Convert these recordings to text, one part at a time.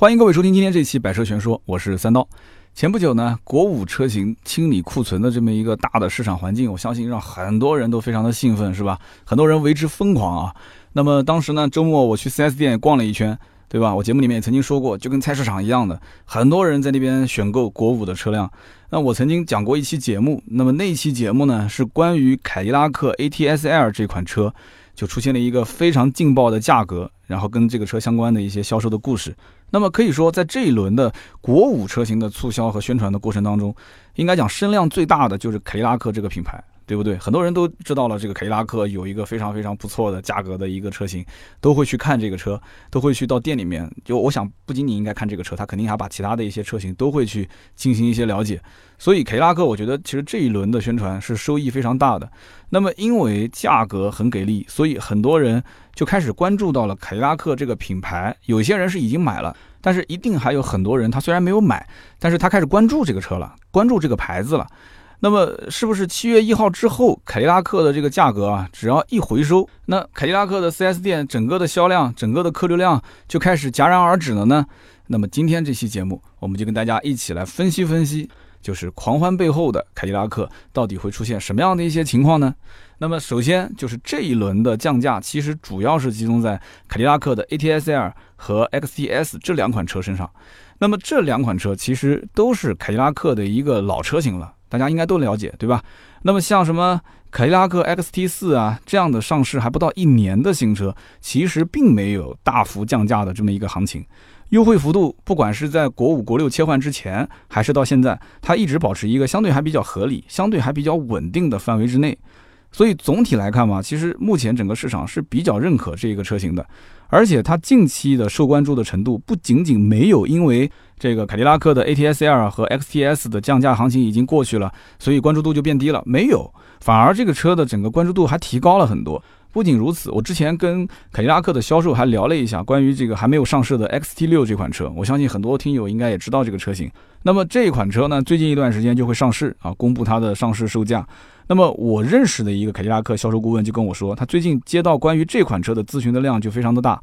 欢迎各位收听今天这期《百车全说》，我是三刀。前不久呢，国五车型清理库存的这么一个大的市场环境，我相信让很多人都非常的兴奋，是吧？很多人为之疯狂啊。那么当时呢，周末我去 4S 店逛了一圈，对吧？我节目里面也曾经说过，就跟菜市场一样的，很多人在那边选购国五的车辆。那我曾经讲过一期节目，那么那期节目呢，是关于凯迪拉克 ATS L 这款车。就出现了一个非常劲爆的价格，然后跟这个车相关的一些销售的故事。那么可以说，在这一轮的国五车型的促销和宣传的过程当中，应该讲声量最大的就是凯迪拉克这个品牌。对不对？很多人都知道了，这个凯迪拉克有一个非常非常不错的价格的一个车型，都会去看这个车，都会去到店里面。就我想，不仅仅应该看这个车，他肯定还把其他的一些车型都会去进行一些了解。所以凯迪拉克，我觉得其实这一轮的宣传是收益非常大的。那么因为价格很给力，所以很多人就开始关注到了凯迪拉克这个品牌。有些人是已经买了，但是一定还有很多人他虽然没有买，但是他开始关注这个车了，关注这个牌子了。那么是不是七月一号之后，凯迪拉克的这个价格啊，只要一回收，那凯迪拉克的 4S 店整个的销量、整个的客流量就开始戛然而止了呢？那么今天这期节目，我们就跟大家一起来分析分析，就是狂欢背后的凯迪拉克到底会出现什么样的一些情况呢？那么首先就是这一轮的降价，其实主要是集中在凯迪拉克的 ATS-L 和 XTS 这两款车身上。那么这两款车其实都是凯迪拉克的一个老车型了。大家应该都了解，对吧？那么像什么凯迪拉克 XT 四啊这样的上市还不到一年的新车，其实并没有大幅降价的这么一个行情，优惠幅度不管是在国五、国六切换之前，还是到现在，它一直保持一个相对还比较合理、相对还比较稳定的范围之内。所以总体来看嘛，其实目前整个市场是比较认可这一个车型的，而且它近期的受关注的程度不仅仅没有因为。这个凯迪拉克的 ATS-L 和 XTS 的降价行情已经过去了，所以关注度就变低了。没有，反而这个车的整个关注度还提高了很多。不仅如此，我之前跟凯迪拉克的销售还聊了一下关于这个还没有上市的 XT6 这款车，我相信很多听友应该也知道这个车型。那么这一款车呢，最近一段时间就会上市啊，公布它的上市售价。那么我认识的一个凯迪拉克销售顾问就跟我说，他最近接到关于这款车的咨询的量就非常的大。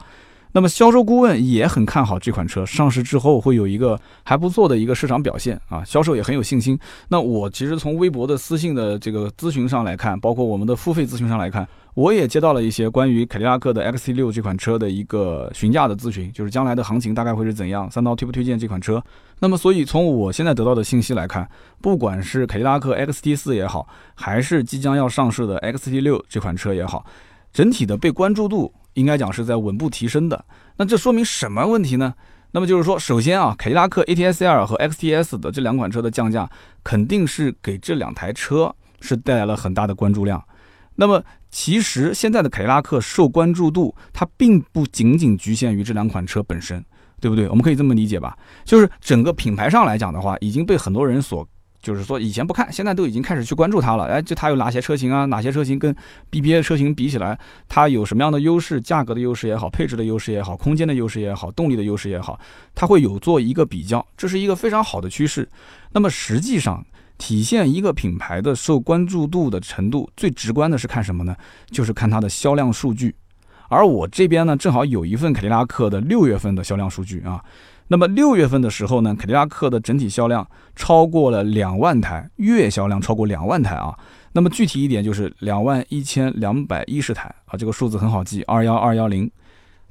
那么销售顾问也很看好这款车上市之后会有一个还不错的一个市场表现啊，销售也很有信心。那我其实从微博的私信的这个咨询上来看，包括我们的付费咨询上来看，我也接到了一些关于凯迪拉克的 XT6 这款车的一个询价的咨询，就是将来的行情大概会是怎样，三刀推不推荐这款车？那么所以从我现在得到的信息来看，不管是凯迪拉克 XT4 也好，还是即将要上市的 XT6 这款车也好，整体的被关注度。应该讲是在稳步提升的，那这说明什么问题呢？那么就是说，首先啊，凯迪拉克 ATS-L 和 XTS 的这两款车的降价，肯定是给这两台车是带来了很大的关注量。那么其实现在的凯迪拉克受关注度，它并不仅仅局限于这两款车本身，对不对？我们可以这么理解吧？就是整个品牌上来讲的话，已经被很多人所。就是说，以前不看，现在都已经开始去关注它了。哎，就它有哪些车型啊？哪些车型跟 BBA 车型比起来，它有什么样的优势？价格的优势也好，配置的优势也好，空间的优势也好，动力的优势也好，它会有做一个比较，这是一个非常好的趋势。那么实际上，体现一个品牌的受关注度的程度，最直观的是看什么呢？就是看它的销量数据。而我这边呢，正好有一份凯迪拉克的六月份的销量数据啊。那么六月份的时候呢，凯迪拉克的整体销量超过了两万台，月销量超过两万台啊。那么具体一点就是两万一千两百一十台啊，这个数字很好记，二幺二幺零，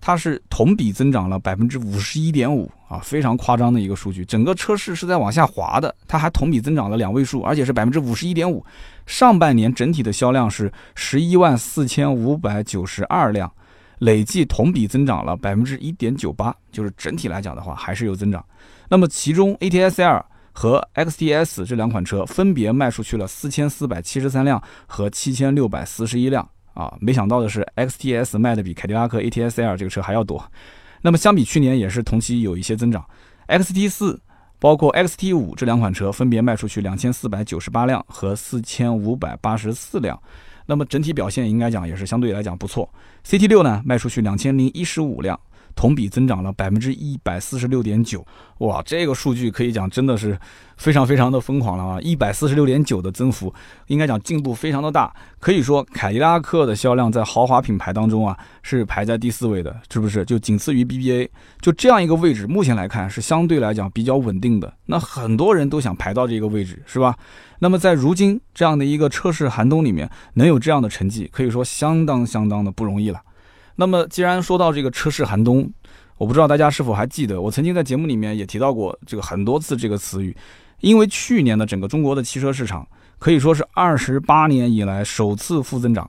它是同比增长了百分之五十一点五啊，非常夸张的一个数据。整个车市是在往下滑的，它还同比增长了两位数，而且是百分之五十一点五。上半年整体的销量是十一万四千五百九十二辆。累计同比增长了百分之一点九八，就是整体来讲的话还是有增长。那么其中 ATS-L 和 XTS 这两款车分别卖出去了四千四百七十三辆和七千六百四十一辆啊！没想到的是，XTS 卖的比凯迪拉克 ATS-L 这个车还要多。那么相比去年也是同期有一些增长。XT 四包括 XT 五这两款车分别卖出去两千四百九十八辆和四千五百八十四辆。那么整体表现应该讲也是相对来讲不错。CT 六呢卖出去两千零一十五辆，同比增长了百分之一百四十六点九。哇，这个数据可以讲真的是非常非常的疯狂了啊！一百四十六点九的增幅，应该讲进步非常的大。可以说，凯迪拉克的销量在豪华品牌当中啊，是排在第四位的，是不是？就仅次于 BBA，就这样一个位置，目前来看是相对来讲比较稳定的。那很多人都想排到这个位置，是吧？那么在如今这样的一个车市寒冬里面，能有这样的成绩，可以说相当相当的不容易了。那么既然说到这个车市寒冬，我不知道大家是否还记得，我曾经在节目里面也提到过这个很多次这个词语，因为去年的整个中国的汽车市场可以说是二十八年以来首次负增长，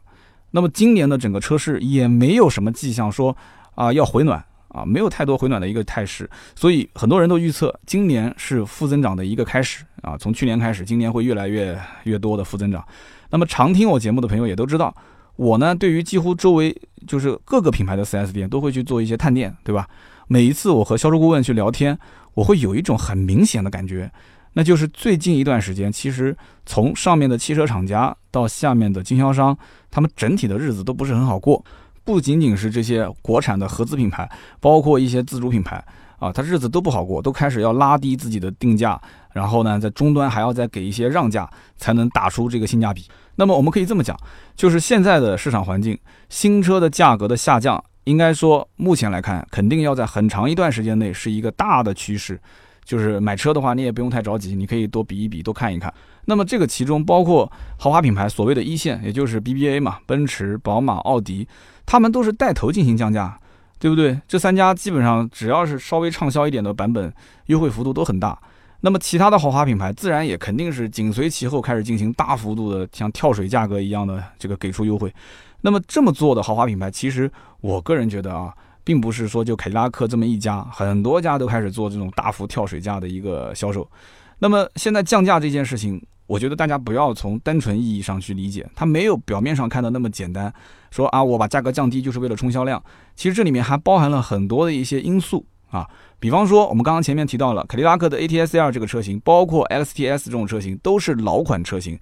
那么今年的整个车市也没有什么迹象说啊要回暖啊，没有太多回暖的一个态势，所以很多人都预测今年是负增长的一个开始啊，从去年开始，今年会越来越越多的负增长。那么常听我节目的朋友也都知道。我呢，对于几乎周围就是各个品牌的 4S 店，都会去做一些探店，对吧？每一次我和销售顾问去聊天，我会有一种很明显的感觉，那就是最近一段时间，其实从上面的汽车厂家到下面的经销商，他们整体的日子都不是很好过。不仅仅是这些国产的合资品牌，包括一些自主品牌啊，他日子都不好过，都开始要拉低自己的定价，然后呢，在终端还要再给一些让价，才能打出这个性价比。那么我们可以这么讲，就是现在的市场环境，新车的价格的下降，应该说目前来看，肯定要在很长一段时间内是一个大的趋势。就是买车的话，你也不用太着急，你可以多比一比，多看一看。那么这个其中包括豪华品牌所谓的一线，也就是 BBA 嘛，奔驰、宝马、奥迪，他们都是带头进行降价，对不对？这三家基本上只要是稍微畅销一点的版本，优惠幅度都很大。那么其他的豪华品牌自然也肯定是紧随其后开始进行大幅度的像跳水价格一样的这个给出优惠。那么这么做的豪华品牌，其实我个人觉得啊，并不是说就凯迪拉克这么一家，很多家都开始做这种大幅跳水价的一个销售。那么现在降价这件事情，我觉得大家不要从单纯意义上去理解，它没有表面上看的那么简单。说啊，我把价格降低就是为了冲销量，其实这里面还包含了很多的一些因素。啊，比方说，我们刚刚前面提到了凯迪拉克的 ATS-L 这个车型，包括 XTS 这种车型，都是老款车型。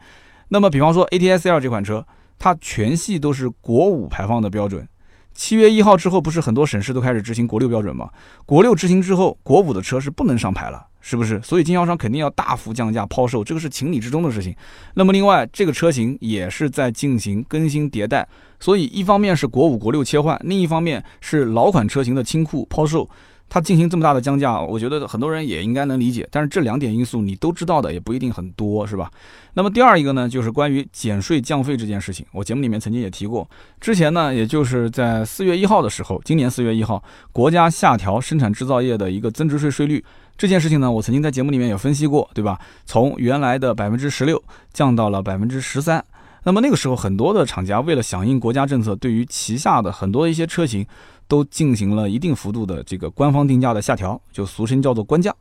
那么，比方说 ATS-L 这款车，它全系都是国五排放的标准。七月一号之后，不是很多省市都开始执行国六标准吗？国六执行之后，国五的车是不能上牌了，是不是？所以经销商肯定要大幅降价抛售，这个是情理之中的事情。那么，另外这个车型也是在进行更新迭代，所以一方面是国五国六切换，另一方面是老款车型的清库抛售。它进行这么大的降价，我觉得很多人也应该能理解。但是这两点因素你都知道的也不一定很多，是吧？那么第二一个呢，就是关于减税降费这件事情，我节目里面曾经也提过。之前呢，也就是在四月一号的时候，今年四月一号，国家下调生产制造业的一个增值税税率这件事情呢，我曾经在节目里面有分析过，对吧？从原来的百分之十六降到了百分之十三。那么那个时候，很多的厂家为了响应国家政策，对于旗下的很多一些车型。都进行了一定幅度的这个官方定价的下调，就俗称叫做官降。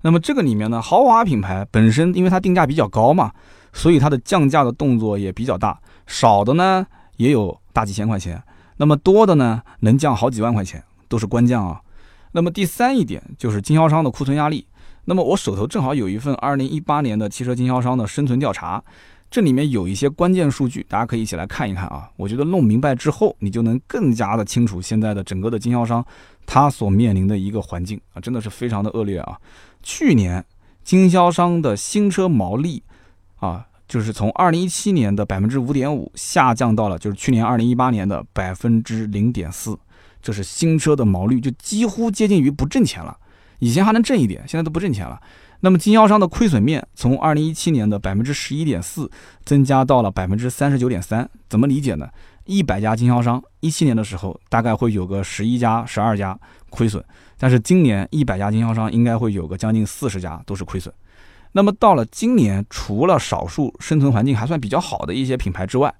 那么这个里面呢，豪华品牌本身因为它定价比较高嘛，所以它的降价的动作也比较大，少的呢也有大几千块钱，那么多的呢能降好几万块钱，都是官降啊。那么第三一点就是经销商的库存压力。那么我手头正好有一份二零一八年的汽车经销商的生存调查。这里面有一些关键数据，大家可以一起来看一看啊。我觉得弄明白之后，你就能更加的清楚现在的整个的经销商他所面临的一个环境啊，真的是非常的恶劣啊。去年经销商的新车毛利啊，就是从二零一七年的百分之五点五下降到了就是去年二零一八年的百分之零点四，这是新车的毛利就几乎接近于不挣钱了。以前还能挣一点，现在都不挣钱了。那么经销商的亏损面从二零一七年的百分之十一点四增加到了百分之三十九点三，怎么理解呢？一百家经销商一七年的时候大概会有个十一家、十二家亏损，但是今年一百家经销商应该会有个将近四十家都是亏损。那么到了今年，除了少数生存环境还算比较好的一些品牌之外，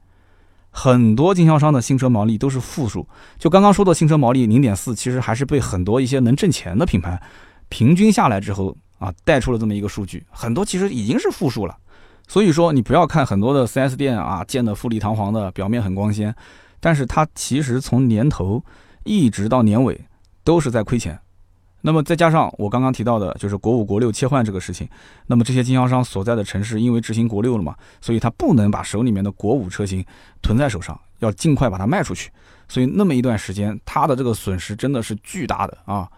很多经销商的新车毛利都是负数。就刚刚说的新车毛利零点四，其实还是被很多一些能挣钱的品牌平均下来之后。啊，带出了这么一个数据，很多其实已经是负数了。所以说，你不要看很多的 4S 店啊，建的富丽堂皇的，表面很光鲜，但是它其实从年头一直到年尾都是在亏钱。那么再加上我刚刚提到的，就是国五国六切换这个事情，那么这些经销商所在的城市因为执行国六了嘛，所以他不能把手里面的国五车型囤在手上，要尽快把它卖出去，所以那么一段时间，他的这个损失真的是巨大的啊。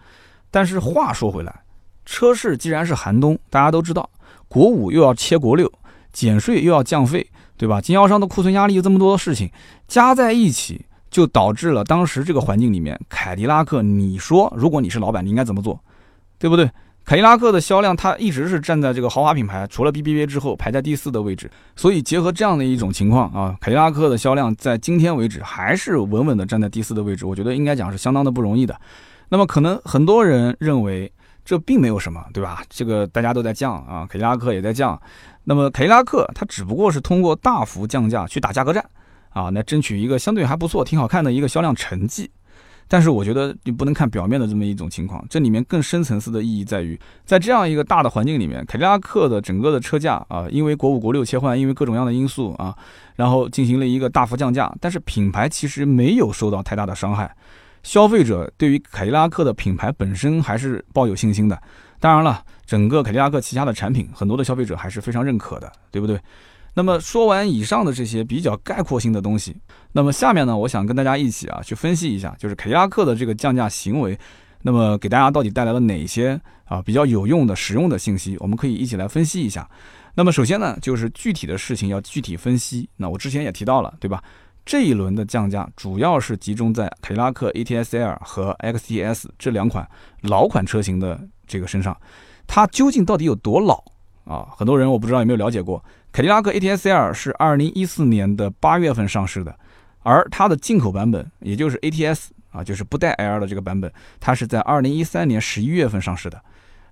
但是话说回来，车市既然是寒冬，大家都知道，国五又要切国六，减税又要降费，对吧？经销商的库存压力有这么多的事情加在一起，就导致了当时这个环境里面，凯迪拉克，你说如果你是老板，你应该怎么做，对不对？凯迪拉克的销量，它一直是站在这个豪华品牌，除了 BBA 之后排在第四的位置。所以结合这样的一种情况啊，凯迪拉克的销量在今天为止还是稳稳的站在第四的位置。我觉得应该讲是相当的不容易的。那么可能很多人认为这并没有什么，对吧？这个大家都在降啊，凯迪拉克也在降。那么凯迪拉克它只不过是通过大幅降价去打价格战啊，来争取一个相对还不错、挺好看的一个销量成绩。但是我觉得你不能看表面的这么一种情况，这里面更深层次的意义在于，在这样一个大的环境里面，凯迪拉克的整个的车价啊，因为国五国六切换，因为各种各样的因素啊，然后进行了一个大幅降价，但是品牌其实没有受到太大的伤害，消费者对于凯迪拉克的品牌本身还是抱有信心的。当然了，整个凯迪拉克旗下的产品，很多的消费者还是非常认可的，对不对？那么说完以上的这些比较概括性的东西，那么下面呢，我想跟大家一起啊去分析一下，就是凯迪拉克的这个降价行为，那么给大家到底带来了哪些啊比较有用的、实用的信息，我们可以一起来分析一下。那么首先呢，就是具体的事情要具体分析。那我之前也提到了，对吧？这一轮的降价主要是集中在凯迪拉克 ATS-L 和 XTS 这两款老款车型的这个身上，它究竟到底有多老啊？很多人我不知道有没有了解过。凯迪拉克 ATS-L 是二零一四年的八月份上市的，而它的进口版本，也就是 ATS 啊，就是不带 L 的这个版本，它是在二零一三年十一月份上市的。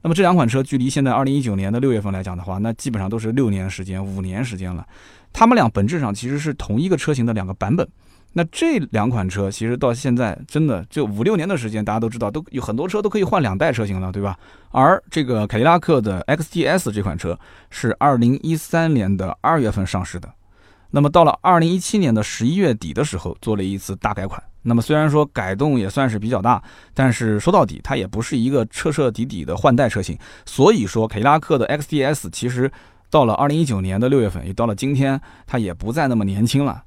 那么这两款车距离现在二零一九年的六月份来讲的话，那基本上都是六年时间、五年时间了。它们俩本质上其实是同一个车型的两个版本。那这两款车其实到现在真的就五六年的时间，大家都知道都有很多车都可以换两代车型了，对吧？而这个凯迪拉克的 XTS 这款车是二零一三年的二月份上市的，那么到了二零一七年的十一月底的时候做了一次大改款。那么虽然说改动也算是比较大，但是说到底它也不是一个彻彻底底的换代车型。所以说凯迪拉克的 XTS 其实到了二零一九年的六月份，也到了今天，它也不再那么年轻了。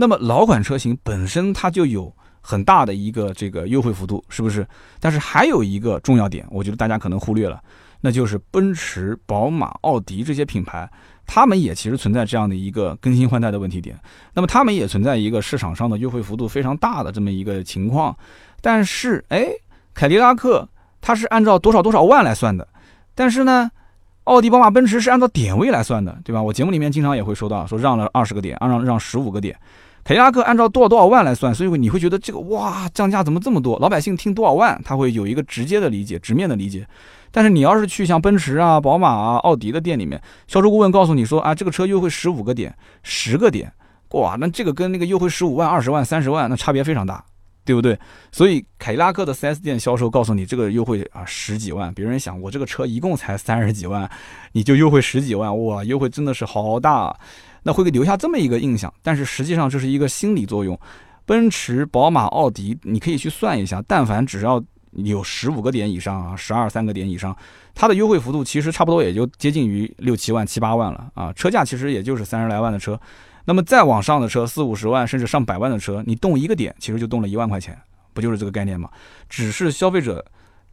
那么老款车型本身它就有很大的一个这个优惠幅度，是不是？但是还有一个重要点，我觉得大家可能忽略了，那就是奔驰、宝马、奥迪这些品牌，他们也其实存在这样的一个更新换代的问题点。那么他们也存在一个市场上的优惠幅度非常大的这么一个情况。但是，哎，凯迪拉克它是按照多少多少万来算的，但是呢，奥迪、宝马、奔驰是按照点位来算的，对吧？我节目里面经常也会说到，说让了二十个点，让让十五个点。凯迪拉克按照多少多少万来算，所以你会觉得这个哇降价怎么这么多？老百姓听多少万，他会有一个直接的理解、直面的理解。但是你要是去像奔驰啊、宝马啊、奥迪的店里面，销售顾问告诉你说啊，这个车优惠十五个点、十个点，哇，那这个跟那个优惠十五万、二十万、三十万，那差别非常大，对不对？所以凯迪拉克的 4S 店销售告诉你这个优惠啊十几万，别人想我这个车一共才三十几万，你就优惠十几万，哇，优惠真的是好大。那会给留下这么一个印象，但是实际上这是一个心理作用。奔驰、宝马、奥迪，你可以去算一下，但凡只要有十五个点以上啊，十二三个点以上，它的优惠幅度其实差不多也就接近于六七万、七八万了啊。车价其实也就是三十来万的车，那么再往上的车，四五十万甚至上百万的车，你动一个点，其实就动了一万块钱，不就是这个概念吗？只是消费者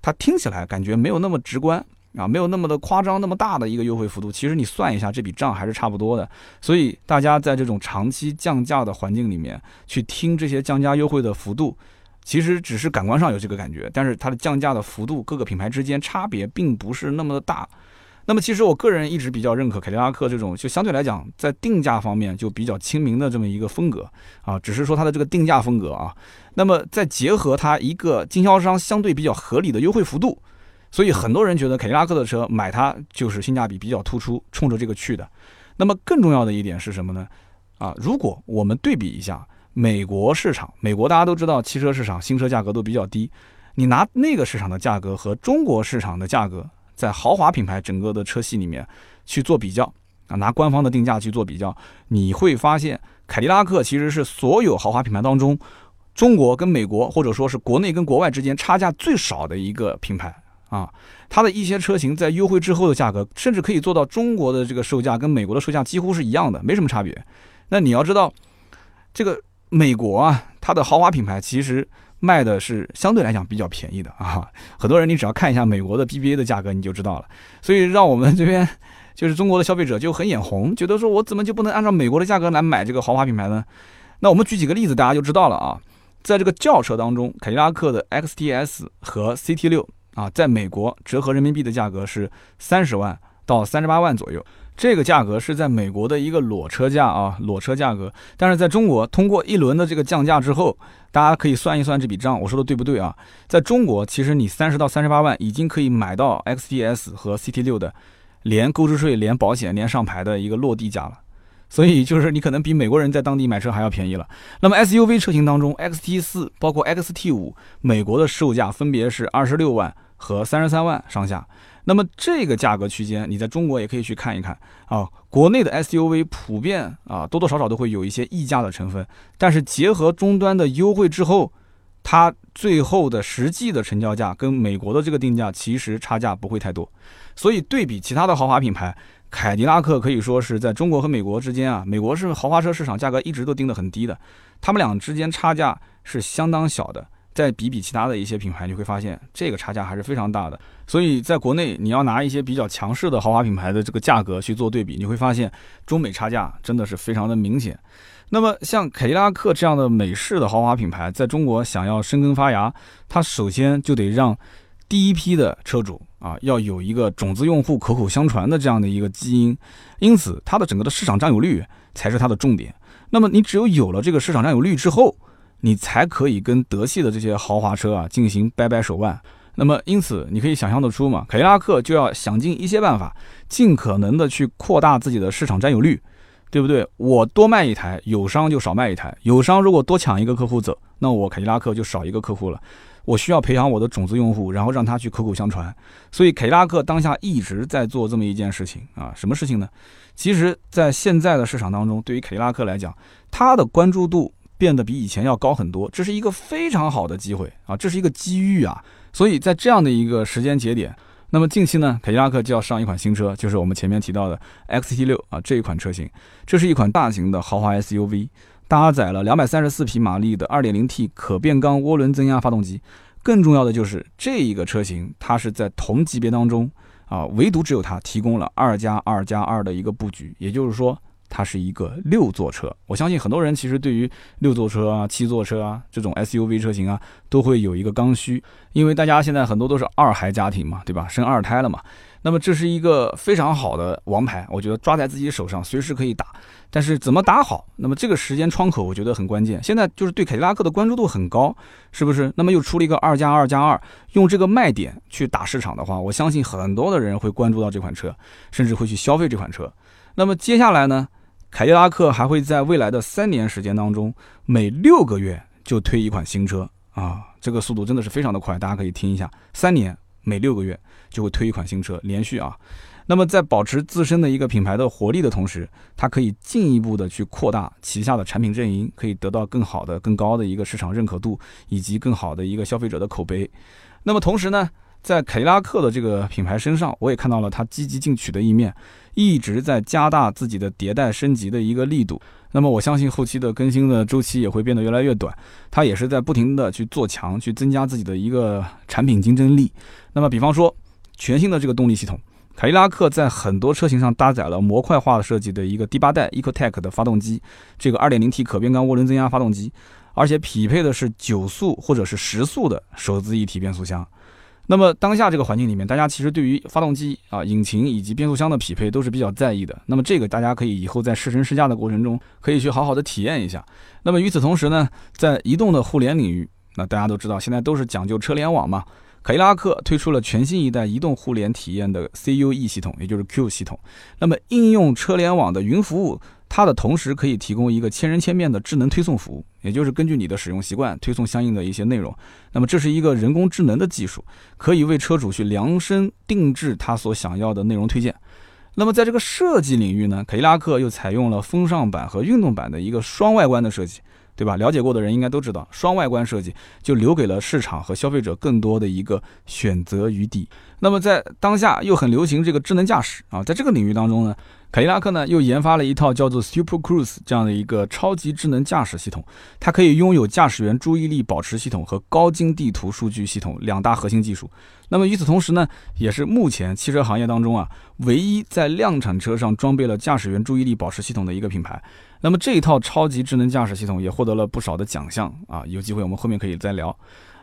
他听起来感觉没有那么直观。啊，没有那么的夸张，那么大的一个优惠幅度，其实你算一下，这笔账还是差不多的。所以大家在这种长期降价的环境里面去听这些降价优惠的幅度，其实只是感官上有这个感觉，但是它的降价的幅度各个品牌之间差别并不是那么的大。那么其实我个人一直比较认可凯迪拉克这种，就相对来讲在定价方面就比较亲民的这么一个风格啊，只是说它的这个定价风格啊，那么再结合它一个经销商相对比较合理的优惠幅度。所以很多人觉得凯迪拉克的车买它就是性价比比较突出，冲着这个去的。那么更重要的一点是什么呢？啊，如果我们对比一下美国市场，美国大家都知道汽车市场新车价格都比较低，你拿那个市场的价格和中国市场的价格，在豪华品牌整个的车系里面去做比较啊，拿官方的定价去做比较，你会发现凯迪拉克其实是所有豪华品牌当中，中国跟美国或者说是国内跟国外之间差价最少的一个品牌。啊，它的一些车型在优惠之后的价格，甚至可以做到中国的这个售价跟美国的售价几乎是一样的，没什么差别。那你要知道，这个美国啊，它的豪华品牌其实卖的是相对来讲比较便宜的啊。很多人你只要看一下美国的 BBA 的价格，你就知道了。所以让我们这边就是中国的消费者就很眼红，觉得说我怎么就不能按照美国的价格来买这个豪华品牌呢？那我们举几个例子，大家就知道了啊。在这个轿车当中，凯迪拉克的 XTS 和 CT6 啊，在美国折合人民币的价格是三十万到三十八万左右。这个价格是在美国的一个裸车价啊，裸车价格。但是在中国，通过一轮的这个降价之后，大家可以算一算这笔账，我说的对不对啊？在中国，其实你三十到三十八万已经可以买到 XTS 和 CT6 的，连购置税、连保险、连上牌的一个落地价了。所以就是你可能比美国人在当地买车还要便宜了。那么 SUV 车型当中，XT4 包括 XT5，美国的售价分别是二十六万和三十三万上下。那么这个价格区间，你在中国也可以去看一看啊。国内的 SUV 普遍啊，多多少少都会有一些溢价的成分，但是结合终端的优惠之后，它最后的实际的成交价跟美国的这个定价其实差价不会太多。所以对比其他的豪华品牌，凯迪拉克可以说是在中国和美国之间啊，美国是豪华车市场价格一直都定得很低的，他们俩之间差价是相当小的。再比比其他的一些品牌，你会发现这个差价还是非常大的。所以在国内，你要拿一些比较强势的豪华品牌的这个价格去做对比，你会发现中美差价真的是非常的明显。那么像凯迪拉克这样的美式的豪华品牌，在中国想要生根发芽，它首先就得让第一批的车主啊要有一个种子用户口口相传的这样的一个基因，因此它的整个的市场占有率才是它的重点。那么你只有有了这个市场占有率之后，你才可以跟德系的这些豪华车啊进行掰掰手腕。那么，因此你可以想象得出嘛，凯迪拉克就要想尽一些办法，尽可能的去扩大自己的市场占有率，对不对？我多卖一台，友商就少卖一台；友商如果多抢一个客户走，那我凯迪拉克就少一个客户了。我需要培养我的种子用户，然后让他去口口相传。所以，凯迪拉克当下一直在做这么一件事情啊，什么事情呢？其实，在现在的市场当中，对于凯迪拉克来讲，它的关注度。变得比以前要高很多，这是一个非常好的机会啊，这是一个机遇啊。所以在这样的一个时间节点，那么近期呢，凯迪拉克就要上一款新车，就是我们前面提到的 XT6 啊这一款车型。这是一款大型的豪华 SUV，搭载了两百三十四匹马力的二点零 T 可变缸涡轮增压发动机。更重要的就是这一个车型，它是在同级别当中啊，唯独只有它提供了二加二加二的一个布局，也就是说。它是一个六座车，我相信很多人其实对于六座车啊、七座车啊这种 SUV 车型啊，都会有一个刚需，因为大家现在很多都是二孩家庭嘛，对吧？生二胎了嘛，那么这是一个非常好的王牌，我觉得抓在自己手上，随时可以打。但是怎么打好？那么这个时间窗口我觉得很关键。现在就是对凯迪拉克的关注度很高，是不是？那么又出了一个二加二加二，用这个卖点去打市场的话，我相信很多的人会关注到这款车，甚至会去消费这款车。那么接下来呢？凯迪拉克还会在未来的三年时间当中，每六个月就推一款新车啊，这个速度真的是非常的快，大家可以听一下，三年每六个月就会推一款新车，连续啊。那么在保持自身的一个品牌的活力的同时，它可以进一步的去扩大旗下的产品阵营，可以得到更好的、更高的一个市场认可度，以及更好的一个消费者的口碑。那么同时呢？在凯迪拉克的这个品牌身上，我也看到了它积极进取的一面，一直在加大自己的迭代升级的一个力度。那么我相信后期的更新的周期也会变得越来越短，它也是在不停的去做强，去增加自己的一个产品竞争力。那么比方说，全新的这个动力系统，凯迪拉克在很多车型上搭载了模块化设计的一个第八代 EcoTec 的发动机，这个 2.0T 可变缸涡轮增压发动机，而且匹配的是九速或者是十速的手自一体变速箱。那么当下这个环境里面，大家其实对于发动机啊、引擎以及变速箱的匹配都是比较在意的。那么这个大家可以以后在试乘试驾的过程中，可以去好好的体验一下。那么与此同时呢，在移动的互联领域，那大家都知道现在都是讲究车联网嘛。凯迪拉克推出了全新一代移动互联体验的 CUE 系统，也就是 Q 系统。那么应用车联网的云服务。它的同时可以提供一个千人千面的智能推送服务，也就是根据你的使用习惯推送相应的一些内容。那么这是一个人工智能的技术，可以为车主去量身定制他所想要的内容推荐。那么在这个设计领域呢，凯迪拉克又采用了风尚版和运动版的一个双外观的设计，对吧？了解过的人应该都知道，双外观设计就留给了市场和消费者更多的一个选择余地。那么在当下又很流行这个智能驾驶啊，在这个领域当中呢，凯迪拉克呢又研发了一套叫做 Super Cruise 这样的一个超级智能驾驶系统，它可以拥有驾驶员注意力保持系统和高精地图数据系统两大核心技术。那么与此同时呢，也是目前汽车行业当中啊唯一在量产车上装备了驾驶员注意力保持系统的一个品牌。那么这一套超级智能驾驶系统也获得了不少的奖项啊，有机会我们后面可以再聊。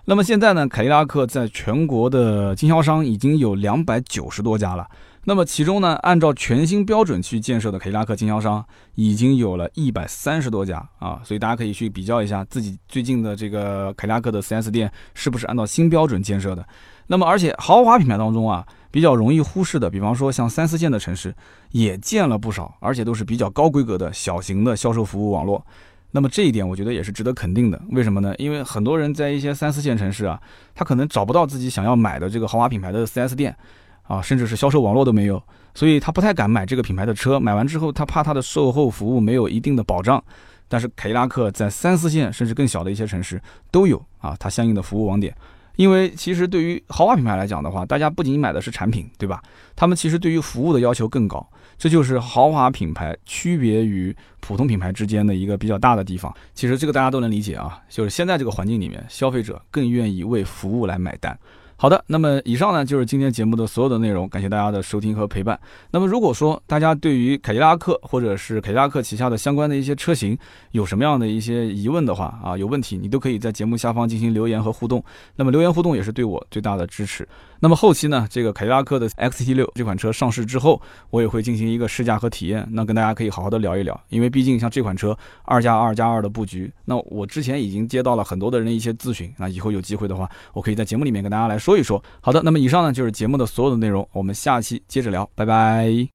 那么现在呢，凯迪拉克在全国的经销商已经有两百九十多家了。那么其中呢，按照全新标准去建设的凯迪拉克经销商已经有了一百三十多家啊，所以大家可以去比较一下自己最近的这个凯迪拉克的 4S 店是不是按照新标准建设的。那么而且豪华品牌当中啊，比较容易忽视的，比方说像三四线的城市也建了不少，而且都是比较高规格的小型的销售服务网络。那么这一点我觉得也是值得肯定的。为什么呢？因为很多人在一些三四线城市啊，他可能找不到自己想要买的这个豪华品牌的 4S 店。啊，甚至是销售网络都没有，所以他不太敢买这个品牌的车。买完之后，他怕他的售后服务没有一定的保障。但是凯迪拉克在三四线甚至更小的一些城市都有啊，它相应的服务网点。因为其实对于豪华品牌来讲的话，大家不仅买的是产品，对吧？他们其实对于服务的要求更高。这就是豪华品牌区别于普通品牌之间的一个比较大的地方。其实这个大家都能理解啊，就是现在这个环境里面，消费者更愿意为服务来买单。好的，那么以上呢就是今天节目的所有的内容，感谢大家的收听和陪伴。那么如果说大家对于凯迪拉克或者是凯迪拉克旗下的相关的一些车型有什么样的一些疑问的话啊，有问题你都可以在节目下方进行留言和互动。那么留言互动也是对我最大的支持。那么后期呢，这个凯迪拉克的 XT6 这款车上市之后，我也会进行一个试驾和体验，那跟大家可以好好的聊一聊。因为毕竟像这款车二加二加二的布局，那我之前已经接到了很多的人一些咨询，那以后有机会的话，我可以在节目里面跟大家来说一说。好的，那么以上呢就是节目的所有的内容，我们下期接着聊，拜拜。